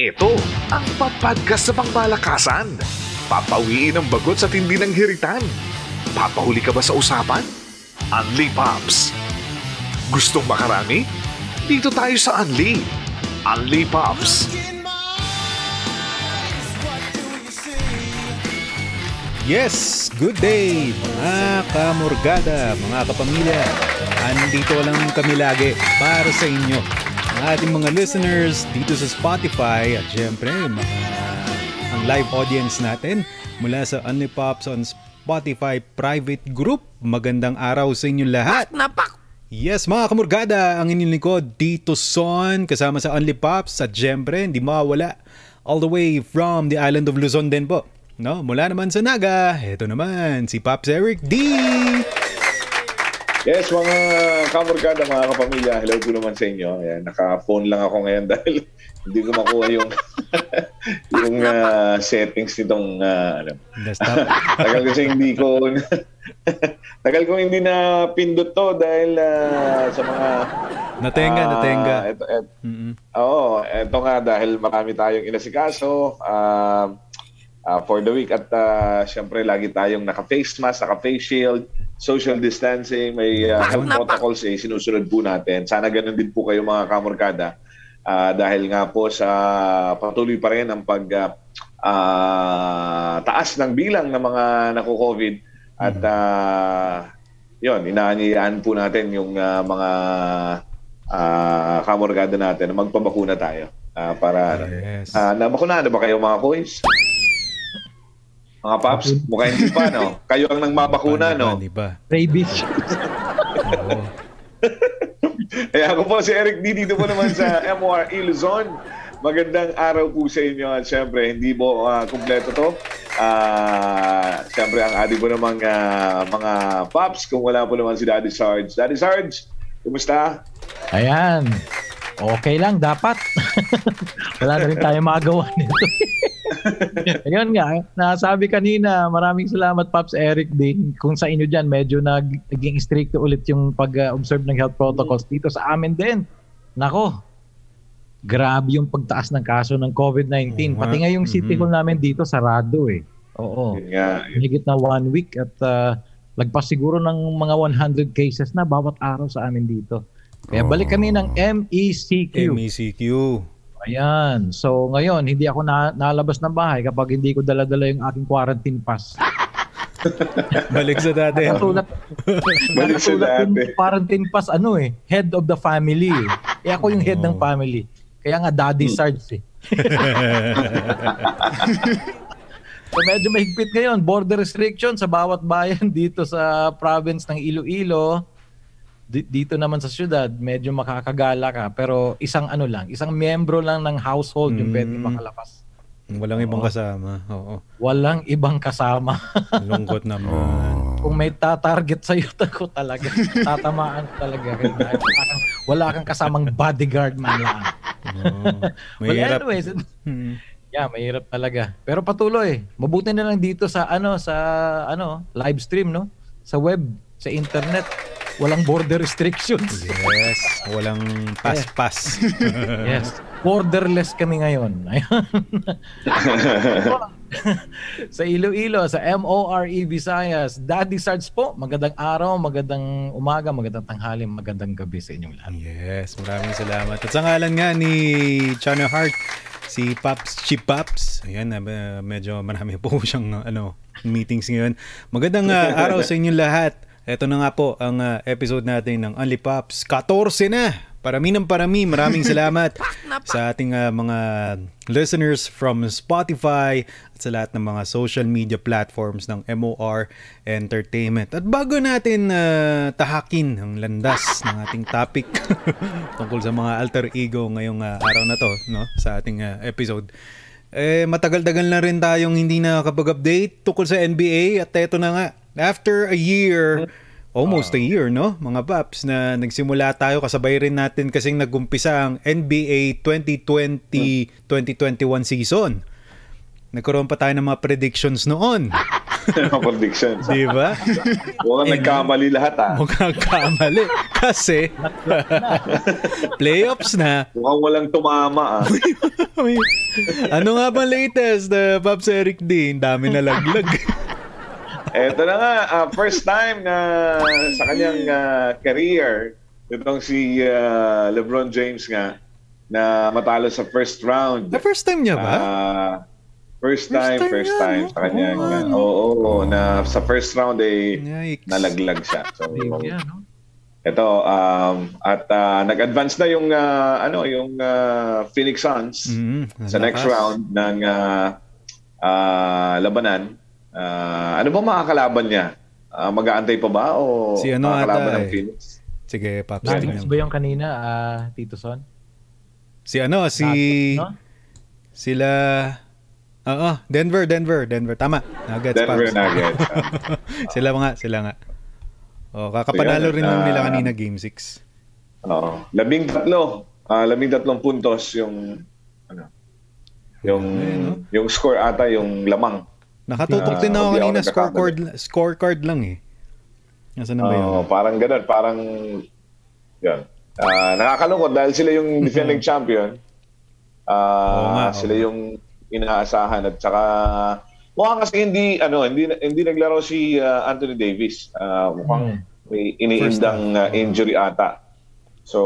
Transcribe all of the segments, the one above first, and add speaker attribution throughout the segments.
Speaker 1: Ito ang papadgas sa pangmalakasan. Papawiin ang bagot sa tindi ng hiritan. Papahuli ka ba sa usapan? Unli Pops. Gustong makarami? Dito tayo sa Unli. Unli Pops.
Speaker 2: Yes, good day mga kamorgada, mga kapamilya. Andito lang kami lagi para sa inyo. Ating mga listeners dito sa Spotify at syempre mga ang live audience natin mula sa Only Pops on Spotify private group. Magandang araw sa inyo lahat.
Speaker 3: Napak!
Speaker 2: Yes, mga kamurgada, ang inyong likod, Tito Son, kasama sa Only Pops at syempre, hindi mawala all the way from the island of Luzon din po. No, mula naman sa Naga, ito naman si Pops Eric D.
Speaker 4: Yes, mga kamorgada, mga kapamilya, hello po naman sa inyo. Ayan, naka-phone lang ako ngayon dahil hindi ko makuha yung yung uh, settings nitong uh, ano.
Speaker 2: Desktop.
Speaker 4: tagal kasi hindi ko tagal ko hindi na pindot to dahil uh, sa mga
Speaker 2: Natenga,
Speaker 4: ah,
Speaker 2: natenga.
Speaker 4: Ito, et. Oo, ito nga dahil marami tayong inasikaso uh, uh, for the week at uh, syempre lagi tayong naka-face mask, naka-face shield, social distancing, may uh, health protocols eh, sinusunod po natin. Sana ganun din po kayo mga kamorkada uh, dahil nga po sa patuloy pa rin ang pag uh, uh, taas ng bilang ng mga naku-COVID at uh, yun, inaanyayaan po natin yung uh, mga uh, kamorgada natin na magpabakuna tayo uh, para
Speaker 2: Yes.
Speaker 4: uh, nabakuna na ba kayo mga koys? Mga paps, mukhang hindi pa, no? Kayo ang nang mabakuna, no?
Speaker 2: Di ba?
Speaker 3: Rabies.
Speaker 2: Oo.
Speaker 4: Eh ako po si Eric D. Dito po naman sa MORE Luzon. Magandang araw po sa inyo at syempre hindi po uh, kumpleto to. Ah, syempre ang adi po namang ah, mga paps kung wala po naman si Daddy Sarge. Daddy Sarge, kumusta?
Speaker 3: Ayan. Okay lang, dapat. Wala na rin tayo magawa nito. Ayun nga, nasabi kanina, maraming salamat Pops Eric din. Kung sa inyo dyan, medyo nag, naging stricto ulit yung pag-observe ng health protocols. Dito sa amin din, nako, grabe yung pagtaas ng kaso ng COVID-19.
Speaker 2: Oo nga.
Speaker 3: Pati nga yung city
Speaker 2: Mhm.
Speaker 3: hall namin dito, sarado eh. Oo. Higit na one week at uh, lagpas siguro ng mga 100 cases na bawat araw sa amin dito. Kaya balik kami ng MECQ.
Speaker 2: MECQ.
Speaker 3: Ayan. So ngayon, hindi ako na, nalabas ng bahay kapag hindi ko dala-dala yung aking quarantine pass.
Speaker 2: Balik sa dati.
Speaker 3: Nakasulat,
Speaker 4: Balik sa
Speaker 3: nakasulat yung
Speaker 4: dati.
Speaker 3: quarantine pass, ano eh, head of the family. Eh, eh ako yung head ng
Speaker 2: Oo.
Speaker 3: family. Kaya nga daddy sarge eh. So medyo mahigpit ngayon. Border restriction sa bawat bayan dito sa province ng Iloilo. Di- Dito naman sa syudad, medyo makakagala ka. Pero isang ano lang, isang membro lang ng household yung pwede
Speaker 2: Mm.
Speaker 3: makalabas.
Speaker 2: Walang ibang kasama. Oo.
Speaker 3: Walang ibang kasama.
Speaker 2: Lungkot naman.
Speaker 3: Kung may tatarget sa'yo, tako talaga. Tatamaan talaga. Wala kang, wala kang kasamang bodyguard man lang.
Speaker 2: Oo.
Speaker 3: Well,
Speaker 2: Mahirap.
Speaker 3: anyways,
Speaker 2: Hmm.
Speaker 3: Yeah, mahirap talaga. Pero patuloy. Mabuti na lang dito sa ano sa ano, live stream no. Sa web, sa internet, walang border restrictions.
Speaker 2: Yes. Walang pass-pass.
Speaker 3: yes. Borderless kami ngayon. Sa Iloilo, sa MORE Visayas, Daddy Sarge po, magandang araw, magandang umaga, magandang tanghali, magandang gabi sa inyong lahat.
Speaker 2: Yes, maraming salamat. At sa ngalan nga ni Chana Hart, si Pops Chip Pops. Ayan, uh, medyo marami po siyang uh, ano, meetings ngayon. Magandang uh, araw sa inyo lahat. Ito na nga po ang uh, episode natin ng Only Pops. 14 na! Parami ng parami. Maraming salamat sa ating uh, mga listeners from Spotify at sa lahat ng mga social media platforms ng MOR Entertainment. At bago natin uh, tahakin ang landas ng ating topic tungkol sa mga alter ego ngayong uh, araw na to no sa ating uh, episode. Eh matagal-tagal na rin tayong hindi nakakapag-update tungkol sa NBA at eto na nga after a year Almost a year, no? Mga paps na nagsimula tayo kasabay rin natin kasing nagumpisa ang NBA 2020-2021 season. Nagkaroon pa tayo ng mga predictions noon.
Speaker 4: ng predictions.
Speaker 2: Di ba?
Speaker 4: Mukhang nagkamali lahat ah.
Speaker 2: Mukhang kamali. Kasi, playoffs na.
Speaker 4: Mukhang walang tumama ah.
Speaker 2: ano nga ba latest, uh, Pops Eric D? Dami na laglag.
Speaker 4: Eto na nga, uh, first time na sa kanyang uh, career, itong si uh, LeBron James nga, na matalo sa first round.
Speaker 2: The first time niya ba?
Speaker 4: Uh, first time,
Speaker 2: First time
Speaker 4: first
Speaker 2: yan,
Speaker 4: time,
Speaker 2: no?
Speaker 4: sa kanyang,
Speaker 2: Oo,
Speaker 4: uh,
Speaker 2: ano?
Speaker 4: oo, oo, na sa first round eh,
Speaker 2: Yikes.
Speaker 4: nalaglag siya. So,
Speaker 3: Yeah, no?
Speaker 4: ito, um, at uh, nag-advance na yung, uh, ano, yung uh, Phoenix Suns
Speaker 2: Mm,
Speaker 4: sa next round ng uh, uh, labanan. Uh, ano ba makakalaban niya? Uh, mag-aantay pa ba o
Speaker 2: Si ano
Speaker 4: makakalaban
Speaker 2: ata
Speaker 4: ng
Speaker 2: eh.
Speaker 4: Phoenix?
Speaker 2: Sige, Pops. Tingnan
Speaker 3: ba yung kanina, ah, Tito Son?
Speaker 2: Si ano, si...
Speaker 3: No?
Speaker 2: Sila... Oo, Denver, Denver, Denver. Tama. Nuggets,
Speaker 4: Denver
Speaker 2: Pops.
Speaker 4: Nuggets.
Speaker 2: sila nga, sila nga. Oh, kakapanalo
Speaker 4: So, yun,
Speaker 2: rin lang nila kanina game 6.
Speaker 4: Oo. Labing tatlo. Ah, labing tatlong puntos yung ano, yung
Speaker 2: Ayun, no?
Speaker 4: yung score ata yung lamang.
Speaker 2: Nakatutok
Speaker 4: Ah,
Speaker 2: din ako kanina scorecard scorecard lang eh. Nasaan na ba yun?
Speaker 4: Oo, parang ganun, parang yun. Ah, nakakalungkot dahil sila yung defending champion. Ah,
Speaker 2: Oo nga,
Speaker 4: sila yung inaasahan at saka mukhang kasi hindi ano, hindi hindi naglaro si ah, Anthony Davis. Ah, mukhang may iniindang ah, injury ata. So,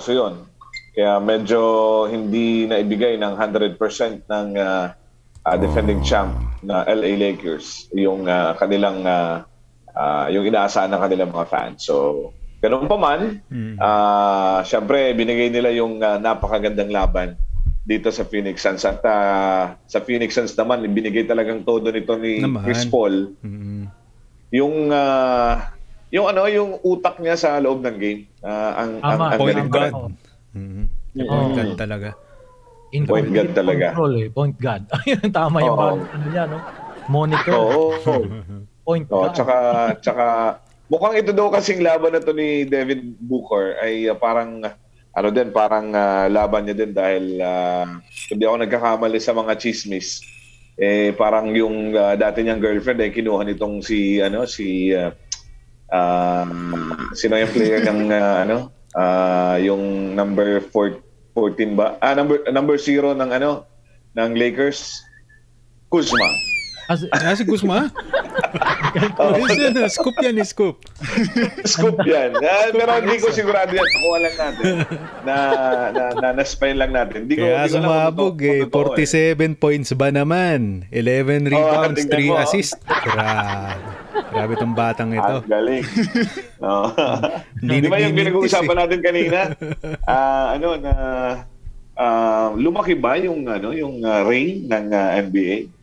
Speaker 4: so yun. Kaya medyo hindi naibigay ng 100% ng ah, ah, defending champ na LA Lakers yung ah, kanilang ah, ah, yung inaasahan ng kanilang mga fans. So, ganun pa man,
Speaker 2: Mm.
Speaker 4: ah syempre binigay nila yung ah, napakagandang laban dito sa Phoenix Suns at ah, sa Phoenix Suns naman binigay talagang todo nito ni
Speaker 2: Naman.
Speaker 4: Chris Paul
Speaker 2: Mm.
Speaker 4: yung ah, yung ano yung utak niya sa loob ng game Ah, ang ang,
Speaker 3: Tama,
Speaker 4: ang
Speaker 2: Point guard.
Speaker 3: Oo.
Speaker 2: Mm.
Speaker 4: Mm.
Speaker 2: Point guard talaga.
Speaker 3: In
Speaker 4: Point guard talaga.
Speaker 3: Control, eh. Point guard. Ayun, tama yung
Speaker 4: Oo.
Speaker 3: bagong ano niya, no? Moniker.
Speaker 4: Oo.
Speaker 3: Point
Speaker 4: Oh,
Speaker 3: guard.
Speaker 4: tsaka tsaka mukhang ito daw kasing laban na to ni Devin Booker ay ah, parang ano din parang ah, laban niya din dahil uh, hindi ako nagkakamali sa mga chismis eh parang yung ah, dati niyang girlfriend ay kinuha nitong si ano si ah, um, sino yung player ng ah, ano ah, yung number 4, 14 ba? Ah number number 0 ng ano ng Lakers? Kuzma
Speaker 3: As,
Speaker 2: Ah, si Guzma? Yan, ah. scoop yan, eh, scoop.
Speaker 4: Scoop yan. Ah, pero hindi ko sigurado yan. Nakuha lang natin. Na, na, na, na-spy lang natin. Hindi ko,
Speaker 2: Kaya
Speaker 4: hindi
Speaker 2: sumabog eh.
Speaker 4: kung totoo
Speaker 2: 47 points ba naman? 11 rebounds,
Speaker 4: tingnan
Speaker 2: 3
Speaker 4: mo, ah.
Speaker 2: assists. Grabe. Grabe tong batang ito.
Speaker 4: Ang galing. No. Di ba yung pinag-uusapan
Speaker 2: eh.
Speaker 4: natin kanina? Ah, ano na ah, lumaki ba yung ano yung ah, ring ng ah, NBA?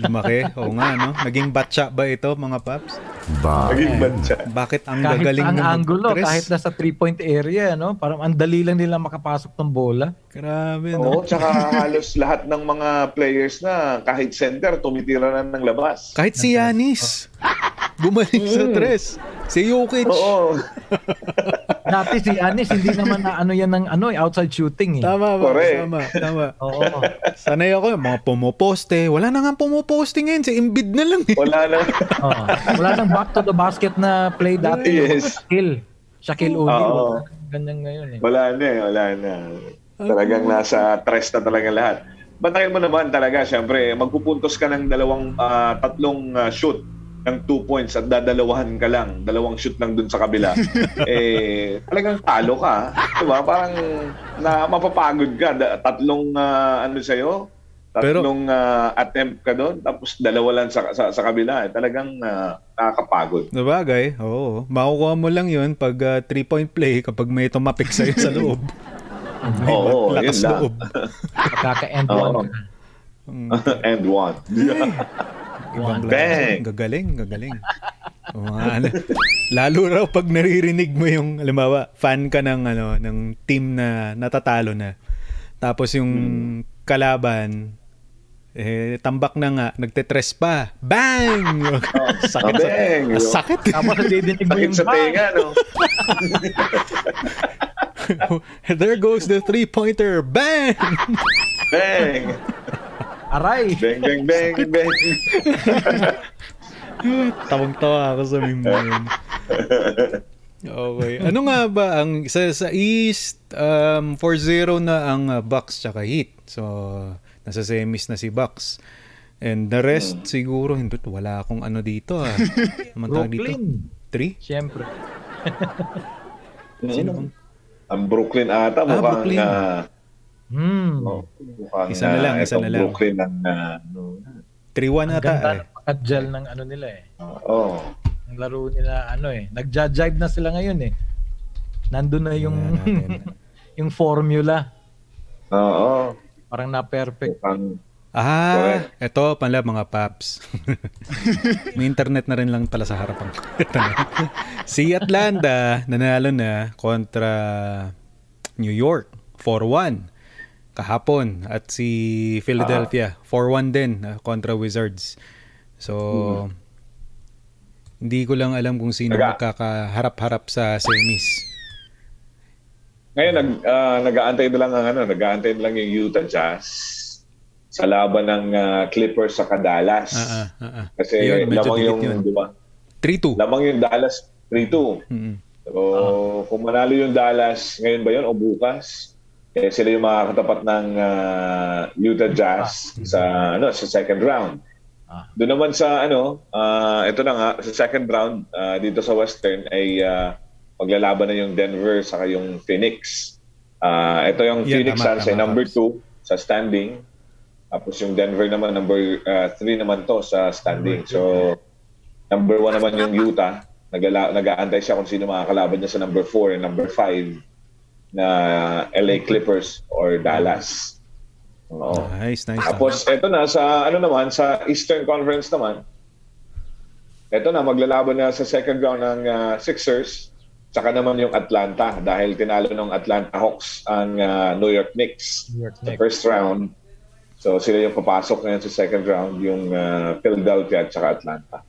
Speaker 2: Lumaki. Oo nga, no? Naging batcha ba ito, mga paps?
Speaker 4: Naging bad siya.
Speaker 2: Bakit ang
Speaker 3: kahit
Speaker 2: gagaling
Speaker 3: ang
Speaker 2: na
Speaker 3: angulo,
Speaker 2: mag-tres?
Speaker 3: kahit nasa three-point area, no? Parang ang dali lang nila makapasok ng bola.
Speaker 2: Grabe,
Speaker 4: Oo,
Speaker 2: no?
Speaker 4: tsaka halos lahat ng mga players na kahit center tumitira na ng labas.
Speaker 2: Kahit si Yanis. Gumaling sa tres. Si Jokic.
Speaker 4: Mm. Oo.
Speaker 3: Dati si Anis, hindi naman na ano yan ng ano, eh, outside shooting eh.
Speaker 2: Tama ba?
Speaker 4: Correct.
Speaker 2: Tama. Tama.
Speaker 3: Oo.
Speaker 2: Sanay ako, yung mga pumuposte. Wala na nga pumuposte ngayon. Si Embiid na lang. Eh.
Speaker 4: Wala na.
Speaker 3: Oo. Wala nang back to the basket na play dati.
Speaker 4: Yes.
Speaker 3: Shaquille. Shaquille O'Neal.
Speaker 4: Oo.
Speaker 3: Ganyan ngayon eh.
Speaker 4: Wala na eh, wala na. Talagang nasa tres na talaga lahat. Bantayan mo naman talaga, syempre, magpupuntos ka ng dalawang, ah, tatlong ah, shoot ng two points at dadalawahan ka lang, dalawang shoot lang dun sa kabila. eh, talagang talo ka. Diba? Parang na mapapagod ka. Da- tatlong, ah, ano sa'yo,
Speaker 2: Pero-
Speaker 4: tatlong ah, attempt ka doon, tapos dalawa lang sa, sa, sa kabila. Eh, talagang ah, nakakapagod.
Speaker 2: Nabagay, oo. Makukuha mo lang yun pag ah, three-point play kapag may tumapik sa'yo sa loob. May
Speaker 4: Oo,
Speaker 2: lakas
Speaker 4: lang.
Speaker 2: loob.
Speaker 3: Pagkaka-end
Speaker 4: Oo.
Speaker 3: one.
Speaker 2: Mm,
Speaker 4: And one.
Speaker 2: Ibang
Speaker 4: Bang!
Speaker 2: Gagaling, gagaling. Ano. Lalo raw pag naririnig mo yung, halimbawa, fan ka ng, ano, ng team na natatalo na. Tapos yung
Speaker 4: Hmm.
Speaker 2: kalaban, eh, tambak na nga, nagtetres pa. Bang! sakit sa,
Speaker 4: Bang!
Speaker 2: sakit.
Speaker 3: Tapos nadidinig mo
Speaker 4: Sakit
Speaker 3: yung
Speaker 4: sa tenga, no?
Speaker 2: There goes the three-pointer. Bang!
Speaker 4: Bang!
Speaker 3: Aray!
Speaker 4: Bang, bang, bang, bang.
Speaker 2: Tawang-tawa ako sa meme na yun. Okay. Ano nga ba ang sa sa East um 4-0 na ang uh, Bucks tsaka Heat. So nasa semis na si Bucks. And the rest siguro hindi wala akong ano dito ah. Naman tawag dito.
Speaker 3: Brooklyn.
Speaker 2: 3?
Speaker 3: Siyempre.
Speaker 2: Sino bang?
Speaker 4: Ang Brooklyn ata,
Speaker 2: Ah,
Speaker 4: mukhang
Speaker 2: Brooklyn.
Speaker 4: ah,
Speaker 3: Hmm.
Speaker 4: oh, mukhang
Speaker 2: Isa na lang,
Speaker 4: ah,
Speaker 2: isa na lang.
Speaker 4: Brooklyn ang ah, ano,
Speaker 2: 3-1
Speaker 3: Ang
Speaker 2: ata
Speaker 3: ganda
Speaker 2: eh.
Speaker 3: ng ano nila eh.
Speaker 4: oh.
Speaker 3: Ang laro nila ano eh. Nagja-jive na sila ngayon eh. Nandun na yung yung formula.
Speaker 4: Oo.
Speaker 3: Parang na-perfect.
Speaker 4: Mukhang
Speaker 2: Ah, eto pala mga paps. May internet na rin lang pala sa harapan si Atlanta nanalo na kontra New York 4-1 kahapon at si Philadelphia 4-1 din ah, kontra Wizards. So hindi ko lang alam kung sino
Speaker 4: Naga-
Speaker 2: magkakaharap-harap sa semis.
Speaker 4: Ngayon, nag, ah, nag-aantay na lang ang ano, nag-aantay na lang yung Utah Jazz sa laban ng ah, Clippers sa Dallas.
Speaker 2: Ah, ah, ah, ah.
Speaker 4: Kasi
Speaker 2: Yun,
Speaker 4: lamang yung,
Speaker 2: yun.
Speaker 4: di ba?
Speaker 2: 3-2.
Speaker 4: Lamang yung Dallas 3-2.
Speaker 2: Mm-mm.
Speaker 4: So, kung manalo yung Dallas, ngayon ba yun o bukas, eh, sila yung makakatapat ng ah, Utah Jazz sa ano sa second round.
Speaker 3: Ah.
Speaker 4: Doon naman sa ano, ah, ito na nga, sa second round ah, dito sa Western ay ah, maglalaban na yung Denver saka yung Phoenix. Ah, ito yung
Speaker 2: Yan,
Speaker 4: Phoenix Suns ay number
Speaker 2: Pops.
Speaker 4: 2 sa standing. Tapos yung Denver naman number 3 naman to sa standing. So number 1 naman yung Utah. Nag-aantay siya kung sino makakalaban niya sa number 4 and number 5 na LA Clippers or Dallas. Oo.
Speaker 2: Nice, nice.
Speaker 4: Tapos eto na sa ano naman sa Eastern Conference naman. Eto na maglalaban na sa second round ng ah, Sixers. Saka naman yung Atlanta dahil tinalo ng Atlanta Hawks ang ah, New York Knicks
Speaker 3: New York
Speaker 4: sa
Speaker 3: Knicks.
Speaker 4: first round. So sila yung papasok ngayon sa second round yung ah, Philadelphia at saka Atlanta.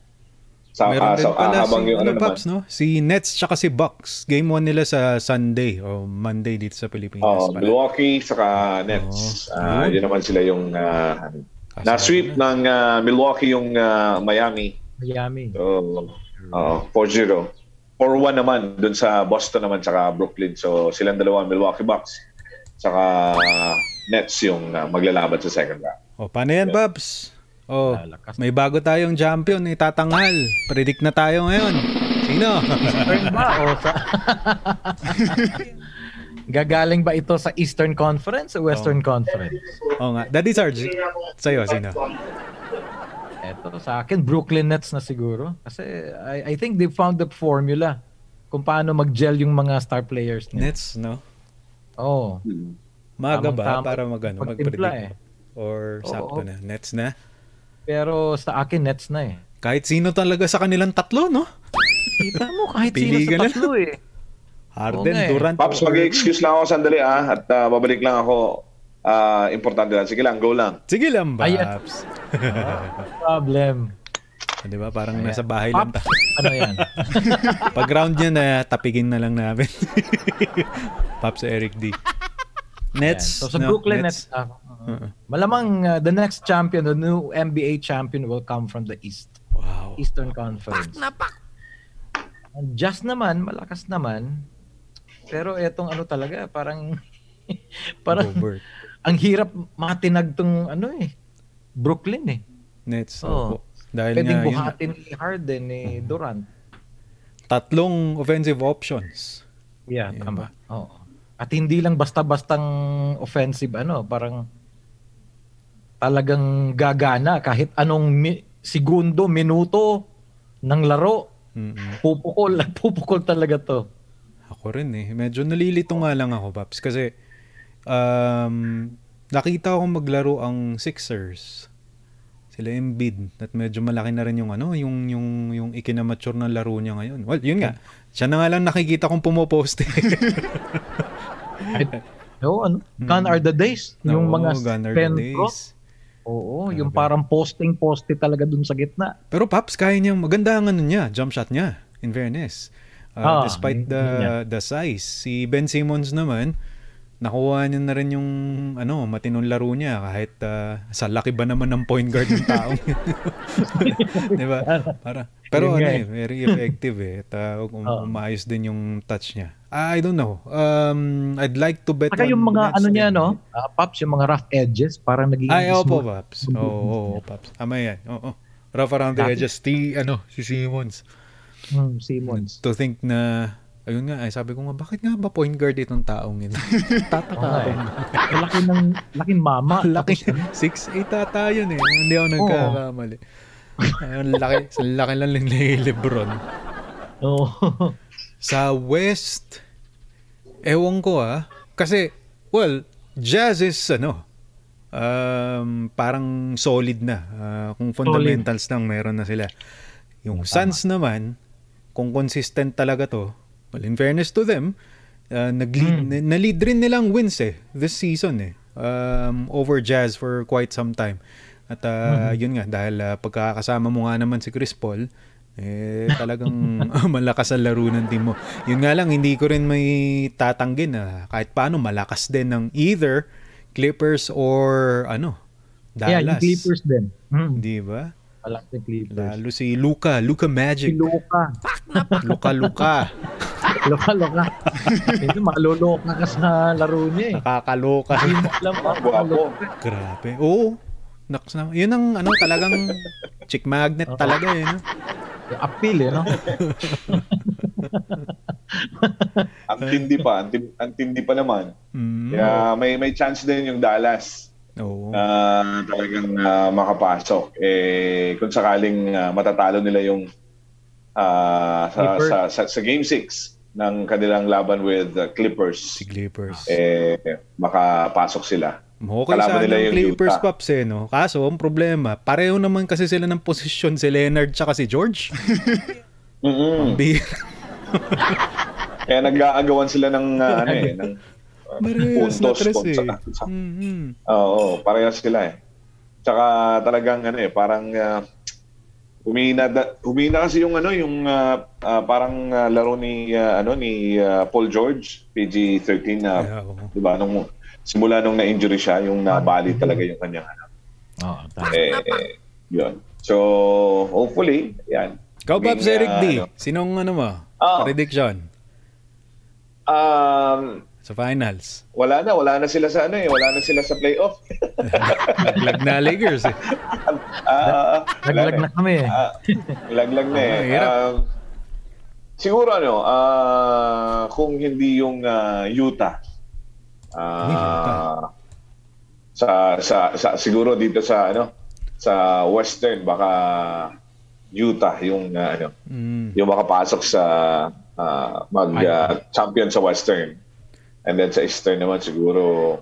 Speaker 4: Sa,
Speaker 2: Meron
Speaker 4: ah,
Speaker 2: din
Speaker 4: sa-
Speaker 2: pala
Speaker 4: habang
Speaker 2: si,
Speaker 4: yung
Speaker 2: ano,
Speaker 4: ano
Speaker 2: Paps,
Speaker 4: naman.
Speaker 2: no? Si Nets tsaka si Bucks. Game 1 nila sa Sunday o Monday dito sa Pilipinas.
Speaker 4: Oh,
Speaker 2: pala.
Speaker 4: Milwaukee saka Nets.
Speaker 2: Oh,
Speaker 4: Ah,
Speaker 2: yun.
Speaker 4: yun naman sila yung
Speaker 2: Kaso
Speaker 4: na-sweep
Speaker 2: na.
Speaker 4: ng ah, Milwaukee yung ah, Miami.
Speaker 3: Miami.
Speaker 4: So, oo, 4-0. 4-1 naman dun sa Boston naman saka Brooklyn. So, silang dalawa, Milwaukee Bucks saka Nets yung ah, maglalaban sa second round.
Speaker 2: O, paano yan, Babs? Oh,
Speaker 3: Lalakas.
Speaker 2: may bago tayong champion, eh, tatanghal. Predict na tayo ngayon. Sino?
Speaker 3: Eastern ba o sa Gagaling ba ito sa Eastern Conference o Western Conference?
Speaker 2: Oo nga. Daddy Sarge, sa'yo, sino?
Speaker 3: Eto sa akin Brooklyn Nets na siguro kasi I, I think they found the formula kung paano mag-gel yung mga star players nila.
Speaker 2: Nets, no?
Speaker 3: Oh,
Speaker 2: Maaga ba
Speaker 3: Tamang-tama
Speaker 2: para mag, ano, mag-predict?
Speaker 3: eh.
Speaker 2: Or
Speaker 3: Oo.
Speaker 2: sakto na? Nets na?
Speaker 3: Pero sa akin Nets na eh.
Speaker 2: Kahit sino talaga sa kanilang tatlo, no?
Speaker 3: Kita mo kahit
Speaker 2: Pili
Speaker 3: sino sa
Speaker 2: na.
Speaker 3: tatlo eh.
Speaker 2: Harden,
Speaker 3: nga eh.
Speaker 2: Durant.
Speaker 4: Paps, mag-excuse lang ako sandali ah at ah, babalik lang ako. Ah, importante lang. Sige lang, go lang.
Speaker 2: Sige lang,
Speaker 3: Ayan.
Speaker 2: Babs.
Speaker 3: Problem.
Speaker 2: Di ba? Parang nasa bahay lang
Speaker 3: Pop,
Speaker 2: tayo.
Speaker 3: ano yan?
Speaker 2: Pag round niya na, tapigin na lang namin. Pops Eric D. Nets.
Speaker 3: So sa
Speaker 2: no,
Speaker 3: Brooklyn Nets, ah,
Speaker 2: Uh-uh.
Speaker 3: malamang uh, the next champion, the new NBA champion will come from the East.
Speaker 2: Wow.
Speaker 3: Eastern Conference. Ang Jazz naman, malakas naman. Pero etong ano talaga, parang parang
Speaker 2: Gobert.
Speaker 3: ang hirap matinag tong ano eh. Brooklyn eh.
Speaker 2: Nets. Opo. Dahil
Speaker 3: Pwedeng
Speaker 2: nga, yun,
Speaker 3: buhatin ni Harden ni Durant.
Speaker 2: tatlong offensive options.
Speaker 3: Yeah,
Speaker 2: Yan
Speaker 3: tama. Oo. At hindi lang basta-bastang offensive ano, parang talagang gagana kahit anong mi- segundo, minuto ng laro,
Speaker 2: Mm-mm.
Speaker 3: pupukol, pupukol talaga to.
Speaker 2: Ako rin eh. Medyo nalilito nga lang ako, Paps. Kasi um, nakita ko maglaro ang Sixers. Sila Embiid. At medyo malaki na rin yung ano, yung, yung, yung ikinamature na laro niya ngayon. Well, yun nga. Siya na nga lang nakikita kong pumopost eh.
Speaker 3: No, ano? Gone are the days. Yung
Speaker 2: Oo,
Speaker 3: mga
Speaker 2: gone are the days.
Speaker 3: ko. Oo, yung
Speaker 2: Grabe.
Speaker 3: parang posting-poste talaga dun sa gitna.
Speaker 2: Pero Paps, kaya niya, maganda ang ano niya, jump shot niya, in fairness. Uh,
Speaker 3: Ah,
Speaker 2: despite the
Speaker 3: niya.
Speaker 2: the size. Si Ben Simmons naman, nakuha niya na rin yung ano, matinong laro niya kahit uh, sa laki ba naman ng point guard ng taong. 'Di ba? Para pero ano eh, very effective eh. At uh, um, oh. umayos din yung touch niya. I don't know. Um, I'd like to bet
Speaker 3: Saka yung mga ano niya, no? Uh, Pops, yung mga rough edges, parang naging
Speaker 2: Ay, opo, Pops. Oo, oh, oh, Pops. Tama yan. Oo. Oh, oh. Rough around the edges. T, ano, si Simmons.
Speaker 3: Hmm, Simmons.
Speaker 2: To think na ayun nga, ay sabi ko nga, bakit nga ba point guard itong taong yun? Tataka ako.
Speaker 3: Eh. laki ng, laking mama.
Speaker 2: laki, 6'8 ata yun eh. Hindi ako nagkakamali. Ang laki, sa laki lang ni Lebron.
Speaker 3: Oo. Oh.
Speaker 2: sa West, ewan ko ah. Kasi, well, Jazz is ano, um, parang solid na. Uh, kung fundamentals solid. lang meron na sila. Yung Suns naman, kung consistent talaga to, well, in fairness to them, uh, nag-lead, mm. na-lead rin nilang wins eh, this season eh. Um, over Jazz for quite some time. At uh, mm-hmm. yun nga, dahil uh, pagkakasama mo nga naman si Chris Paul, eh talagang malakas ang laro ng team mo. Yun nga lang, hindi ko rin may tatanggin na kahit paano malakas din ng either Clippers or ano, Dallas.
Speaker 3: Yeah, yung Clippers din.
Speaker 2: Mm. Di ba?
Speaker 3: Malakas Clippers.
Speaker 2: Lalo si Luka, Luka Magic.
Speaker 3: Si Luka.
Speaker 2: Luka, Luka.
Speaker 3: Luka, Luka. Hindi, maluluka ka sa laro niya eh.
Speaker 2: Nakakaloka.
Speaker 3: Hindi mo alam pa.
Speaker 2: Grabe. Oo. Naks na. Yun ang ano talagang chick magnet talaga eh. No?
Speaker 3: Appeal eh, no?
Speaker 4: ang tindi pa, ang, tindi, ang tindi pa naman.
Speaker 2: Mm.
Speaker 4: Kaya may may chance din yung Dallas
Speaker 2: Oo.
Speaker 4: na talagang uh, makapasok. Eh, kung sakaling uh, matatalo nila yung uh, sa, sa, sa, sa Game 6 ng kanilang laban with the Clippers.
Speaker 2: Si Clippers.
Speaker 4: Eh, makapasok sila.
Speaker 2: Okay Kalaban sana yung Clippers Utah. Pops eh, no? Kaso, ang problema, pareho naman kasi sila ng posisyon si Leonard tsaka si George.
Speaker 4: mm-hmm. Kaya nag-aagawan sila ng uh, ano eh, ng
Speaker 2: Parehas
Speaker 4: puntos.
Speaker 2: na tres
Speaker 4: eh.
Speaker 2: Mm-hmm.
Speaker 4: Oo, parehas sila eh. Tsaka talagang ano eh, parang uh, humina da, humina kasi yung ano yung uh, uh, parang uh, laro ni uh, ano ni uh, Paul George PG-13 na uh, yeah, oh. 'di ba nung simula nung na-injury siya yung nabali talaga yung kanyang ano.
Speaker 3: Oh,
Speaker 4: eh, eh, yun. So, hopefully, yan.
Speaker 2: Ikaw, Babs uh, Eric D, ano, sinong ano mo? Oh, prediction?
Speaker 4: Um,
Speaker 2: sa finals.
Speaker 4: Wala na, wala na sila sa ano eh, wala na sila sa playoff.
Speaker 2: laglag na Lakers eh.
Speaker 3: Uh, laglag na kami eh. Uh,
Speaker 4: laglag na eh. Um, siguro ano, uh, kung hindi yung uh, Utah. Uh, sa, sa sa siguro dito sa ano sa Western baka Utah yung uh, ano mm. yung makapasok sa uh, mag uh, champion sa Western. And then sa Eastern naman siguro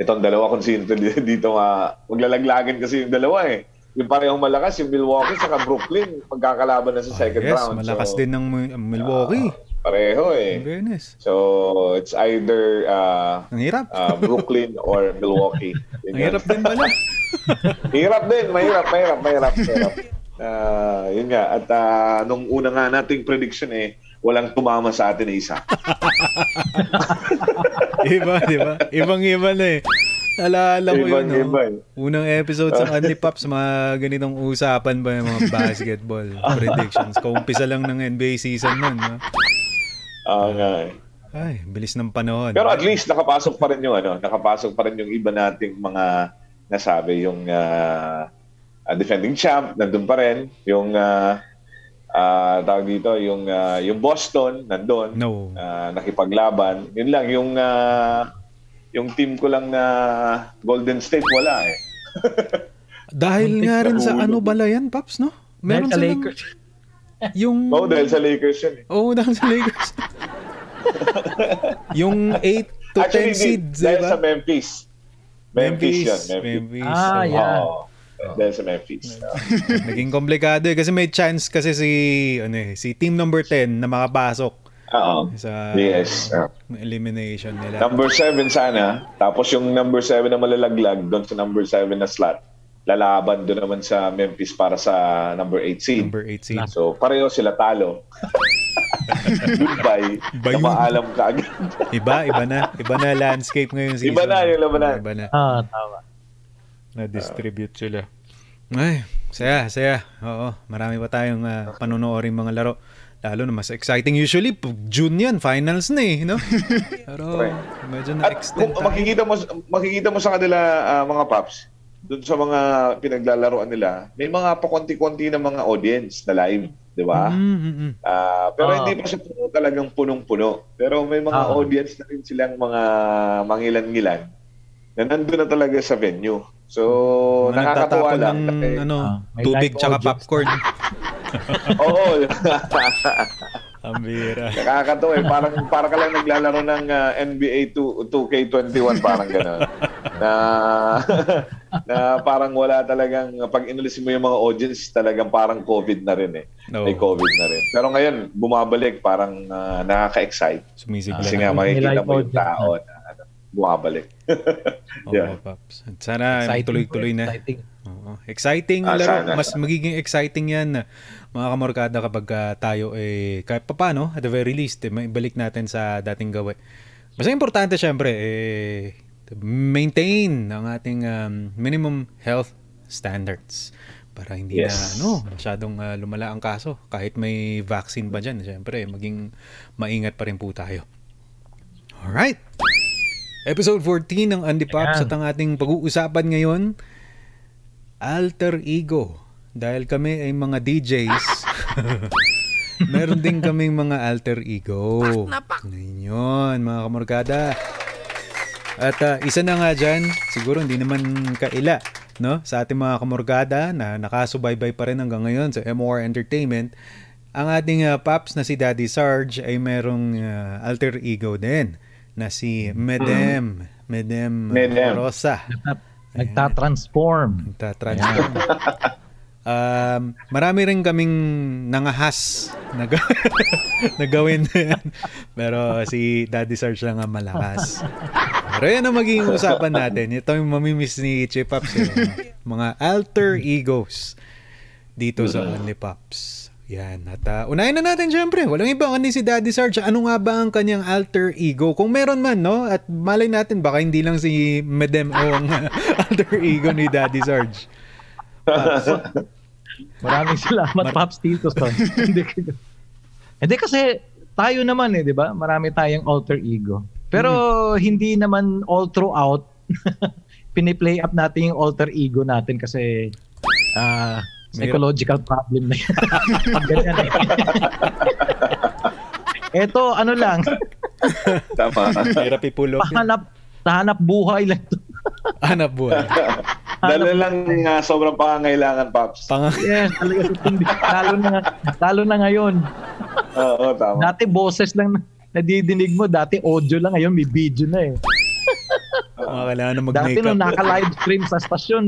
Speaker 4: itong dalawa kung sino dito nga maglalaglagan kasi yung dalawa eh. Yung parehong malakas, yung Milwaukee sa Brooklyn, magkakalaban na sa second
Speaker 2: oh, yes,
Speaker 4: round.
Speaker 2: malakas so, din ng Milwaukee. Uh,
Speaker 4: pareho eh.
Speaker 2: Fairness.
Speaker 4: So, it's either uh,
Speaker 2: Ang hirap.
Speaker 4: uh, Brooklyn or Milwaukee.
Speaker 2: Ang hirap din pala.
Speaker 4: hirap din, mahirap, mahirap, mahirap. mahirap. Uh, yun nga. At uh, nung una nga nating prediction eh, walang tumama sa atin na isa.
Speaker 2: iba, di ba? Ibang-iba na eh. Alala ko yun, no? Iba, eh. Unang episode sa Only Pops, mga ganitong usapan ba yung mga basketball predictions? Kaumpisa lang ng NBA season nun, no?
Speaker 4: Oo nga eh.
Speaker 2: Ay, bilis ng panahon.
Speaker 4: Pero at least nakapasok pa rin yung ano, nakapasok pa rin yung iba nating mga nasabi, yung uh, uh, defending champ, nandun pa rin. Yung uh, uh, tawag dito, yung uh, yung Boston nandoon,
Speaker 2: no.
Speaker 4: uh, nakipaglaban. Yun lang yung uh, yung team ko lang na Golden State wala eh.
Speaker 2: dahil nga rin sa ano bala yan, Paps, no?
Speaker 3: Meron sa Lakers.
Speaker 2: Yung
Speaker 4: Oh, dahil sa Lakers yun. Eh.
Speaker 2: Oh, dahil sa Lakers. yung 8 to
Speaker 4: Actually,
Speaker 2: 10 seeds,
Speaker 4: diba? sa Memphis. Memphis, Memphis yun.
Speaker 2: Memphis. Memphis.
Speaker 3: Ah, yeah. Oh.
Speaker 4: Oh. Dahil sa Memphis.
Speaker 2: Naging komplikado eh. Kasi may chance kasi si, ano eh, si team number 10 na makapasok.
Speaker 4: Oo.
Speaker 2: Sa
Speaker 4: yes. Uh,
Speaker 2: elimination nila.
Speaker 4: Number 7 sana. Tapos yung number 7 na malalaglag doon sa number 7 na slot. Lalaban doon naman sa Memphis para sa number 8 seed.
Speaker 2: Number 8 seed.
Speaker 4: So pareho sila talo. Goodbye.
Speaker 2: Iba
Speaker 4: na
Speaker 2: yun.
Speaker 4: maalam ka agad.
Speaker 2: Iba, iba na. Iba na landscape ngayon season.
Speaker 4: Iba na, yung labanan.
Speaker 2: Iba na.
Speaker 3: Ah, tama.
Speaker 2: Na-distribute sila. Ay, saya, saya. Oo, marami pa tayong uh, panonoorin mga laro. Lalo na mas exciting. Usually, pag June yan, finals na eh, no? Pero medyo
Speaker 4: At
Speaker 2: na-extend
Speaker 4: kung
Speaker 2: tayo.
Speaker 4: makikita mo makikita mo sa kanila ah, mga paps, doon sa mga pinaglalaroan nila, may mga pakonti-konti na mga audience na live, di ba?
Speaker 2: Mm, mm, mm.
Speaker 4: Ah, pero
Speaker 3: Ah.
Speaker 4: hindi pa siya puno, talagang punong-puno. Pero may mga
Speaker 3: Ah.
Speaker 4: audience na rin silang mga mangilan-ngilan na nandun na talaga sa venue. So,
Speaker 2: Mga
Speaker 4: nakakatuwa lang.
Speaker 2: ng
Speaker 4: kasi-
Speaker 2: ano,
Speaker 3: may
Speaker 2: tubig tsaka popcorn.
Speaker 4: Oo.
Speaker 2: Ang bira.
Speaker 4: Nakakatawa eh. Parang, para ka lang naglalaro ng ah, NBA 2, 2K21, parang gano'n. na, na parang wala talagang, pag inalis mo yung mga audience, talagang parang COVID na rin eh.
Speaker 2: No.
Speaker 4: May COVID na rin. Pero ngayon, bumabalik, parang ah, nakaka-excite.
Speaker 2: Sumisigla
Speaker 4: Kasi
Speaker 2: na.
Speaker 4: nga makikita mo yung tao na ano, bumabalik.
Speaker 2: Oo,
Speaker 4: yeah.
Speaker 2: Paps. At Sana
Speaker 3: Exciting
Speaker 2: tuloy-tuloy na.
Speaker 3: Exciting.
Speaker 2: Oo. Exciting
Speaker 4: Ah,
Speaker 2: laro.
Speaker 4: sana.
Speaker 2: Mas magiging exciting yan na mga kamorkada kapag ah, tayo eh kahit pa paano, at the very least, eh, maibalik natin sa dating gawe. Basta importante syempre, eh, maintain ang ating um, minimum health standards para hindi
Speaker 4: Yes.
Speaker 2: na ano, masyadong ah, lumala ang kaso. Kahit may vaccine pa dyan, syempre, maging maingat pa rin po tayo. Alright. Episode 14 ng Andy Pops at ang ating pag-uusapan ngayon, alter ego. Dahil kami ay mga DJs, meron din kaming mga alter ego. Ngayon, mga kamorkada. At ah, isa na nga dyan, siguro hindi naman kaila, no? Sa ating mga kamorkada na nakasubaybay pa rin hanggang ngayon sa MOR Entertainment, ang ating ah, paps na si Daddy Sarge ay merong ah, alter ego din na si Medem. Medem,
Speaker 4: Medem.
Speaker 2: Rosa.
Speaker 3: Nagtatransform.
Speaker 2: Nagtatransform. Um, marami rin kaming nangahas na, ga- na gawin na yan. Pero si Daddy Sarge lang ang malakas. Pero yan ang magiging usapan natin. Ito yung mamimiss ni Chip Pops. Eh. Mga alter egos dito sa Only Pops. Yan. At uh, unahin na natin syempre. Walang iba kundi si Daddy Sarge. Ano nga ba ang kanyang alter ego? Kung meron man, no? At malay natin, baka hindi lang si Medem o ang alter ego ni Daddy Sarge.
Speaker 3: Maraming salamat, Pops Tito. Hindi, hindi kasi tayo naman eh, di ba? Marami tayong alter ego. Pero hindi naman all throughout piniplay up natin yung alter ego natin kasi ah, psychological problem na yan. Pag ganyan eh. Eto, ano lang,
Speaker 4: Tama.
Speaker 2: Hirap ipulok. yan.
Speaker 3: pahanap, pahanap buhay lang to.
Speaker 2: Hanap buhay.
Speaker 4: Dahil lang ah, sobrang pangangailangan, Pops.
Speaker 2: Pang
Speaker 3: Yes, talaga hindi. Lalo na, lalo na ngayon.
Speaker 4: Oo, tama.
Speaker 3: Dati boses lang na- nadidinig mo, dati audio lang, ngayon may video na eh.
Speaker 2: mga kailangan na
Speaker 3: Dati
Speaker 2: mag-makeup.
Speaker 3: nung naka-live stream sa stasyon,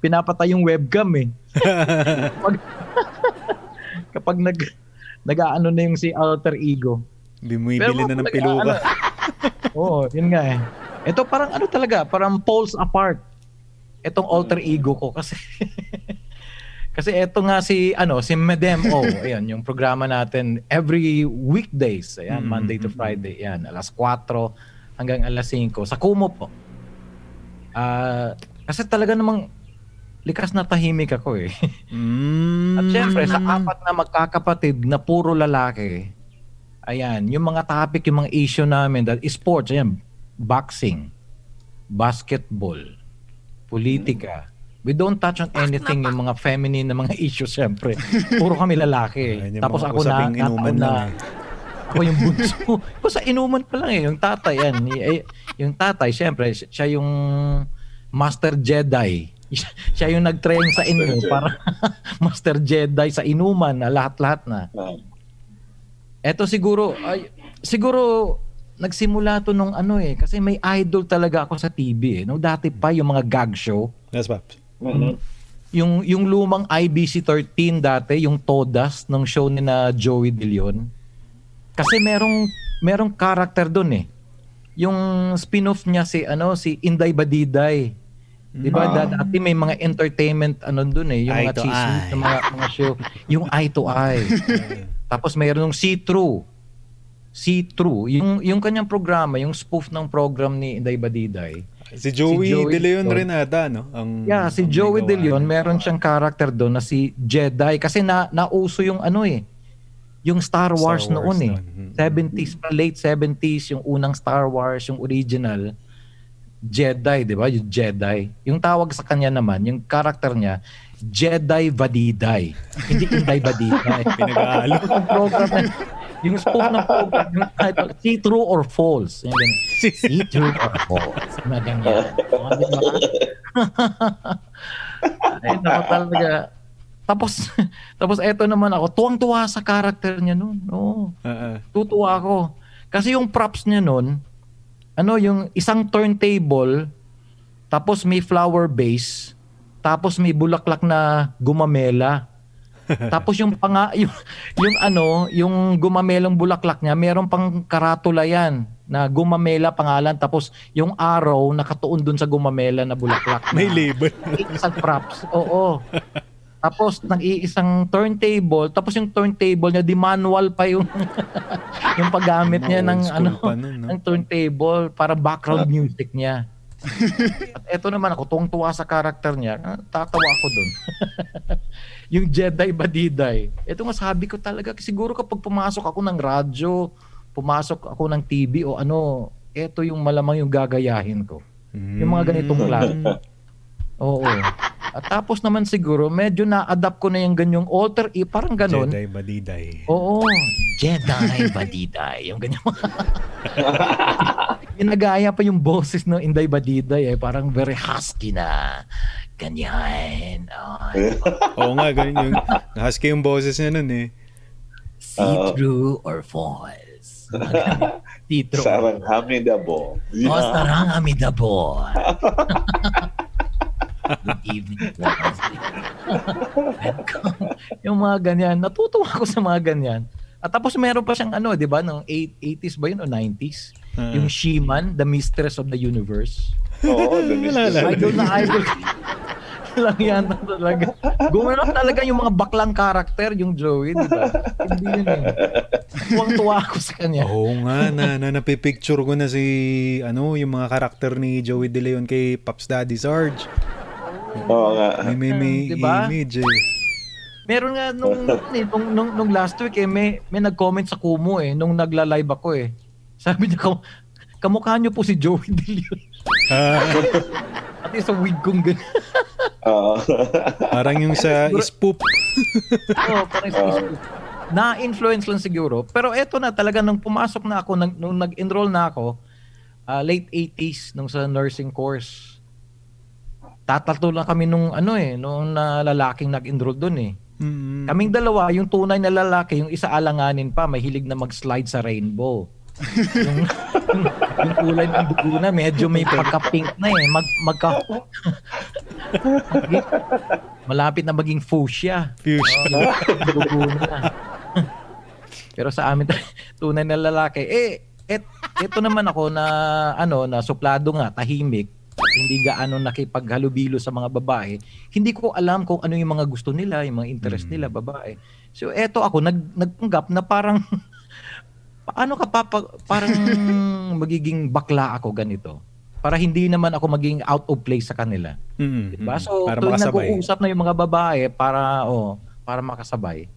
Speaker 3: pinapatay yung webcam eh. Kapag, kapag nag nag-aano na yung si alter ego.
Speaker 2: Bumibili na ng piluka.
Speaker 3: ano, Oo, yun nga eh. Ito parang ano talaga, parang poles apart. Itong alter ego ko kasi kasi eto nga si ano si Medem O, ayan yung programa natin every weekdays, ayan
Speaker 2: Mm,
Speaker 3: Monday to
Speaker 2: mm,
Speaker 3: Friday, ayan alas 4 hanggang alas 5 sa Kumo po. Ah, kasi talaga namang likas na tahimik ako eh.
Speaker 2: Mm.
Speaker 3: At syempre, sa apat na magkakapatid na puro lalaki, ayan, yung mga topic, yung mga issue namin, that is sports, ayan, boxing, basketball, politika. We don't touch on anything yung mga feminine na mga issues, syempre. Puro kami lalaki.
Speaker 2: Ayun yung
Speaker 3: Tapos ako na,
Speaker 2: inuman
Speaker 3: na,
Speaker 2: eh.
Speaker 3: ako yung bunso. Ako sa inuman pa lang eh. Yung tatay, yan. Y- Yung tatay, syempre, si- siya yung Master Jedi. siya yung nag-train sa inyo para Master Jedi sa inuman na lahat-lahat na.
Speaker 4: Ah.
Speaker 3: Eto siguro, ay, siguro nagsimula to nung ano eh. Kasi may idol talaga ako sa TV eh. No, dati pa yung mga gag show.
Speaker 2: Yes, Paps.
Speaker 4: Mhm.
Speaker 3: Yung, yung lumang IBC 13 dati, yung Todas, ng show ni na Joey De Leon. Kasi merong, merong character doon eh. Yung spin-off niya si, ano, si Inday Badiday. Di ba?
Speaker 4: Ah.
Speaker 3: Dati may mga entertainment ano doon eh. Yung
Speaker 2: Eye
Speaker 3: mga chismis mga, mga show. Yung eye to eye. Tapos mayroon ng see-through. See-through. Yung, yung kanyang programa, yung spoof ng program ni Inday Badiday.
Speaker 2: Si Joey,
Speaker 3: Si Joey
Speaker 2: De Leon
Speaker 3: Leon.
Speaker 2: rin ata, no? Ang,
Speaker 3: Yeah, si
Speaker 2: ang
Speaker 3: Joey De Leon, meron siyang character doon na si Jedi. Kasi na, nauso yung ano eh, yung Star Wars,
Speaker 2: Star Wars
Speaker 3: noon eh.
Speaker 2: noon.
Speaker 3: 70s, pa, late 70s, yung unang Star Wars, yung original, Jedi, di ba? Yung Jedi. Yung tawag sa kanya naman, yung character niya, Jedi Vadiday. Hindi Inday Vadiday.
Speaker 2: Pinag-aalo.
Speaker 3: program na, yung spoof ng program, yung title, see true or false. Yung ganun. See true or false. Mga ganyan. Ba? Ay, naku talaga. Tapos, tapos eto naman ako, tuwang-tuwa sa character niya noon. Oo,
Speaker 2: Ah, ah.
Speaker 3: tutuwa ako. Kasi yung props niya noon, ano, yung isang turntable, tapos may flower base, tapos may bulaklak na gumamela. Tapos yung panga yung, yung ano, yung gumamelang bulaklak niya, meron pang karatula yan na gumamela pangalan tapos yung arrow nakatuon dun sa gumamela na bulaklak.
Speaker 2: May
Speaker 3: na-
Speaker 2: label.
Speaker 3: isang props. Oo. Tapos nag-iisang turntable, tapos yung turntable niya di manual pa yung yung paggamit niya ng ano
Speaker 2: nun, no?
Speaker 3: ng turntable para background music niya. At eto naman ako, tuwang-tuwa sa karakter niya. ah, Tatawa ako doon. yung Jedi Badiday. Ito nga sabi ko talaga, siguro kapag pumasok ako ng radyo, pumasok ako ng TV o ano, eto yung malamang yung gagayahin ko. Yung mga ganitong klase. Oo. At tapos naman siguro, medyo na-adapt ko na yung ganyong alter, e, parang ganon.
Speaker 2: Jedi Badiday.
Speaker 3: Oo. Jedi Badiday. Yung ganyan. Ginagaya pa yung boses ng Inday Badiday eh. Parang very husky na. Ganyan. Ay,
Speaker 2: Oo nga, ganun yung husky yung boses niya nun eh.
Speaker 3: see-through or false. See-through.
Speaker 4: Sarang hamidabo.
Speaker 3: O, sarang amidabo. Good evening. Welcome. yung mga ganyan. Natutuwa ako sa mga ganyan. At tapos meron pa siyang ano, di ba, nung 80s ba yun o 90s?
Speaker 2: Ah.
Speaker 3: Yung She-Man, the mistress of the universe.
Speaker 4: Oo, the business.
Speaker 2: Wala lang.
Speaker 3: Idol na idol. lang yan talaga. Gumanon talaga yung mga baklang karakter, yung Joey, di ba? Hindi yun eh. Tuwang-tuwa ako sa kanya.
Speaker 2: Oo nga, na, na napipicture ko na si, ano, yung mga karakter ni Joey De Leon kay Pops Daddy Sarge.
Speaker 4: Oo nga.
Speaker 2: May, may, may
Speaker 3: Diba?
Speaker 2: image eh.
Speaker 3: Meron nga nung, nung, nung, nung last week eh, may, may nag-comment sa Kumu eh, nung nagla-live ako eh. Sabi niya, kam kamukha niyo po si Joey De Leon.
Speaker 2: Ah,
Speaker 3: At sa wig kong ganun.
Speaker 4: Oo.
Speaker 2: parang yung sa spoop.
Speaker 3: Oo, parang sa Facebook. Na-influence lang siguro. Pero eto na talaga, nung pumasok na ako, nag, nung nag-enroll na ako, ah, late 80s, nung sa nursing course, tatato lang kami nung ano eh, nung na lalaking nag-enroll doon eh.
Speaker 2: Mm.
Speaker 3: Kaming dalawa, yung tunay na lalaki, yung isa alanganin pa, mahilig na mag-slide sa rainbow. Yung, yung, kulay ng dugo na, medyo may pagka-pink na eh. Mag, magka... Malapit na maging fuchsia.
Speaker 2: Fusion.
Speaker 3: Oh, dugo na. Pero sa amin, tunay na lalaki. Eh, et, ito naman ako na, ano, na suplado nga, tahimik, hindi gaano nakipaghalubilo sa mga babae. Hindi ko alam kung ano yung mga gusto nila, yung mga interest
Speaker 2: Mm.
Speaker 3: nila, babae. So, eto ako, nag, nagpanggap na parang, paano ka pa, pa- parang magiging bakla ako ganito? Para hindi naman ako maging out of place sa kanila.
Speaker 2: Mm,
Speaker 3: Diba? So,
Speaker 2: Para
Speaker 3: tuwing
Speaker 2: makasabay.
Speaker 3: nag-uusap na yung mga babae para, oh, para makasabay,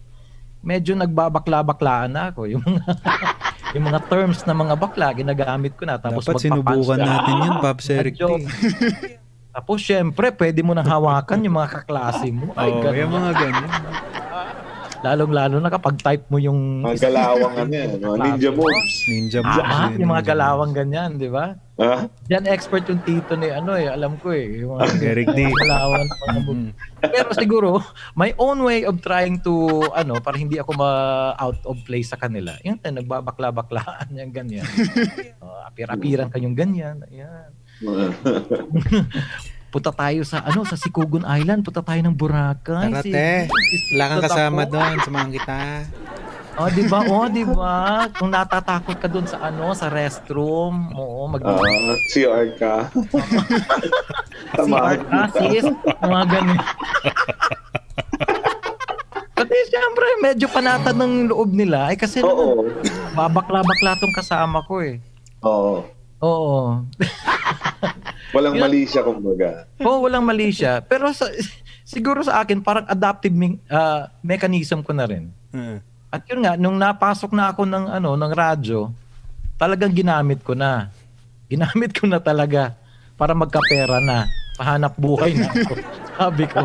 Speaker 3: medyo nagbabakla-baklaan na ako. Yung mga, yung mga terms na mga bakla, ginagamit ko na. Tapos
Speaker 2: Dapat sinubukan
Speaker 3: ka.
Speaker 2: natin yun, Pops Eric.
Speaker 3: Tapos syempre, pwede mo nang hawakan yung mga kaklase mo. Ay,
Speaker 2: Oo,
Speaker 3: ganun.
Speaker 2: yung mga ganyan.
Speaker 3: Lalong-lalo na kapag type mo yung...
Speaker 4: Mga galawang ano yan. Mga ninja moves.
Speaker 2: Ninja
Speaker 3: Ah,
Speaker 2: moves. yun,
Speaker 3: yung mga galawang ganyan, di ba?
Speaker 4: Ha?
Speaker 3: Diyan expert yung tito ni ano eh, alam ko eh. Yung mga
Speaker 2: Eric D.
Speaker 3: galawang na mga
Speaker 2: moves. Mm.
Speaker 3: Pero siguro, my own way of trying to, ano, para hindi ako ma-out of place sa kanila. Yung eh, nagbabakla-baklaan, yung ganyan. Uh, apir-apiran kayong ganyan. Ayan. Punta tayo sa, ano, sa Sikugun Island. Punta tayo ng Boracay.
Speaker 2: Tara,
Speaker 3: Si-
Speaker 2: te.
Speaker 3: si-
Speaker 2: Wala kang
Speaker 3: Punta
Speaker 2: kasama doon. Samahan kita.
Speaker 3: Oh, di ba? Oh, di ba? Kung natatakot ka doon sa ano, sa restroom, oo, mag
Speaker 4: Ah, CR ka.
Speaker 3: CR ka, sis. Mga ganun. Pati siyempre, medyo panatag ng loob nila. Eh, kasi
Speaker 4: Oo.
Speaker 3: babakla-bakla tong kasama ko eh.
Speaker 4: Oo.
Speaker 3: Oo.
Speaker 4: Walang mali siya, kumbaga.
Speaker 3: Oo, walang mali siya. Pero sa, siguro sa akin, parang adaptive me- ah, mechanism ko na rin.
Speaker 2: Uh,
Speaker 3: At yun nga, nung napasok na ako ng, ano, ng radyo, talagang ginamit ko na. Ginamit ko na talaga para magkapera na. Pahanap buhay na ako. Sabi ko.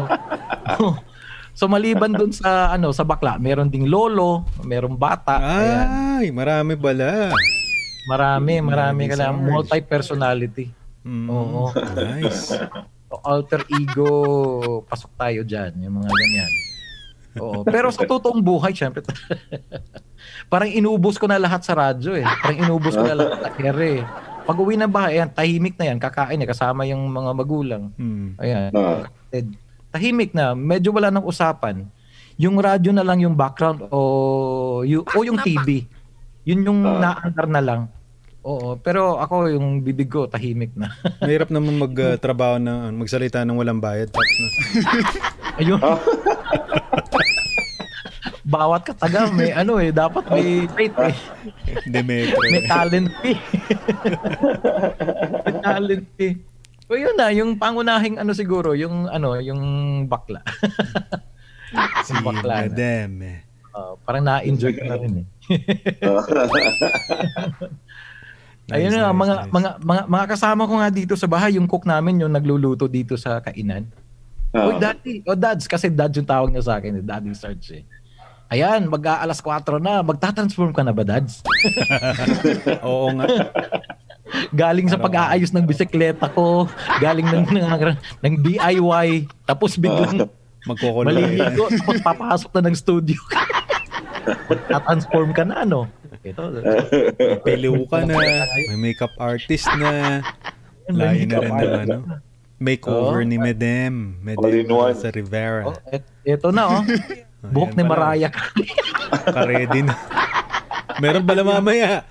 Speaker 3: so maliban dun sa ano sa bakla, meron ding lolo, merong bata, ayan.
Speaker 2: ay, marami pala.
Speaker 3: Marami, marami ka lang multi-personality.
Speaker 2: Mm,
Speaker 3: Oo.
Speaker 2: Nice.
Speaker 3: alter ego, pasok tayo dyan, yung mga ganyan. Oo. Pero sa totoong buhay, syempre, parang inubos ko na lahat sa radyo eh. Parang inubos ko na lahat sa ere eh. Pag uwi ng bahay, ayan, tahimik na yan, kakain eh, kasama yung mga magulang.
Speaker 2: Mm.
Speaker 3: Ayan.
Speaker 4: Ah.
Speaker 3: kapatid. Tahimik na, medyo wala ng usapan. Yung radyo na lang yung background o, yung, o yung TV. Yun yung
Speaker 4: Ah.
Speaker 3: naandar na lang. Oo, pero ako yung bibig ko tahimik na.
Speaker 2: Mahirap naman magtrabaho na magsalita ng walang bayad. Tapos na.
Speaker 3: Ayun. Bawat kataga may ano eh, dapat may rate eh.
Speaker 2: Demetro.
Speaker 3: May talent fee. may talent fee. O yun na, yung pangunahing ano siguro, yung ano, yung bakla.
Speaker 2: si
Speaker 3: bakla na.
Speaker 2: Madam. eh.
Speaker 3: Uh, parang na-enjoy ko na rin eh. Ayun
Speaker 2: Nice,
Speaker 3: na,
Speaker 2: nice,
Speaker 3: mga,
Speaker 2: nice.
Speaker 3: mga, mga, mga kasama ko nga dito sa bahay, yung cook namin yung nagluluto dito sa kainan.
Speaker 4: Ah.
Speaker 3: Uy, daddy. O dads, kasi dads yung tawag niya sa akin, eh, daddy search eh. Ayan, mag-aalas 4 na. Magta-transform ka na ba, dads?
Speaker 2: Oo nga.
Speaker 3: Galing sa pag-aayos ng bisikleta ko, galing ng, ng, ng DIY, tapos biglang
Speaker 2: Magkukulo.
Speaker 3: maliligo, tapos papasok na ng studio. Magta-transform ka na, ano? Ito,
Speaker 2: Piliw ka na. May makeup artist na. Layo na rin ng ano. Makeover
Speaker 3: Oh.
Speaker 2: ni Madam. Madam
Speaker 4: All in one.
Speaker 2: sa Rivera.
Speaker 3: oh, et, ito na, oh. Buhok ni Carey.
Speaker 2: Karedy na. Meron pala mamaya.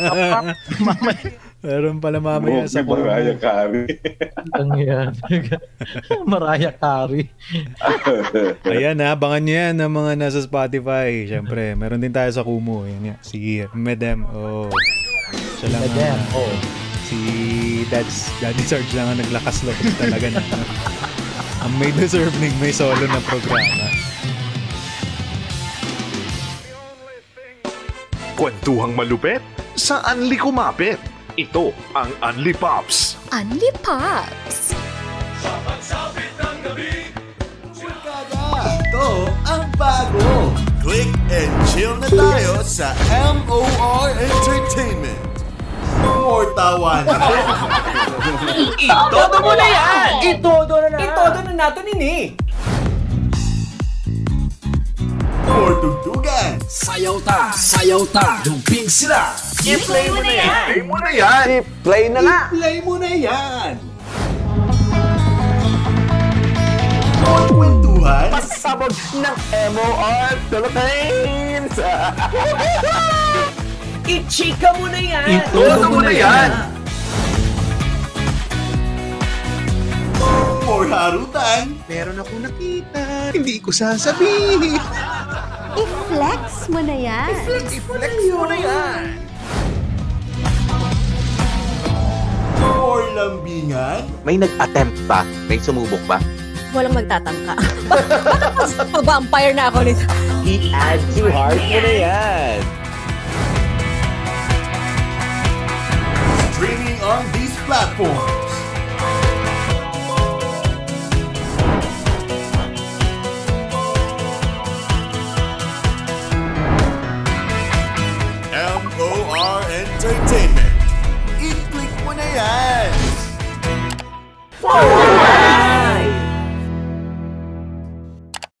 Speaker 3: Mamaya.
Speaker 2: Meron pala mamaya
Speaker 4: Buhok
Speaker 2: sa
Speaker 4: ni Mariah Carey.
Speaker 3: Ang yan. Mariah Carey.
Speaker 2: Ayan ha, abangan nyo yan ng mga nasa Spotify. Siyempre, meron din tayo sa Kumu. Yan nga, si Madam. Oh. Siya lang
Speaker 3: Madam,
Speaker 2: ang-
Speaker 3: oh.
Speaker 2: Si Dad's, Daddy Sarge lang ang naglakas loob talaga na. ang may deserve ning may solo na programa.
Speaker 1: Kwentuhang malupet sa Unli Kumapit. Ito ang Unli Pops.
Speaker 5: Unli Pops!
Speaker 6: Ito ang bago. Click and chill na tayo sa MOR Entertainment. More tawanan.
Speaker 7: Itodo mo na yan! Itodo na na! Itodo na natin ini!
Speaker 6: More tugtugan.
Speaker 8: Sayaw ta, sayaw ta, dumping sila.
Speaker 7: I-play mo na yan!
Speaker 4: Play mo na yan!
Speaker 7: I-play na na!
Speaker 6: Play mo na yan. Kwentuhan.
Speaker 7: Pasabog ng MOR Philippines! I-chika mo na yan!
Speaker 3: Itodo mo na yan!
Speaker 6: More harutan.
Speaker 9: Meron ako nakita. Hindi ko sasabihin.
Speaker 5: I-flex mo na yan!
Speaker 7: I-flex mo na yan!
Speaker 6: Lambingan.
Speaker 10: May nag-attempt ba? May sumubok ba?
Speaker 5: Walang magtatangka. Bakit mas vampire na ako nito?
Speaker 7: I-add to heart mo na yan!
Speaker 6: Streaming on these platforms. MOR Entertainment. I-click mo na yan. 哦。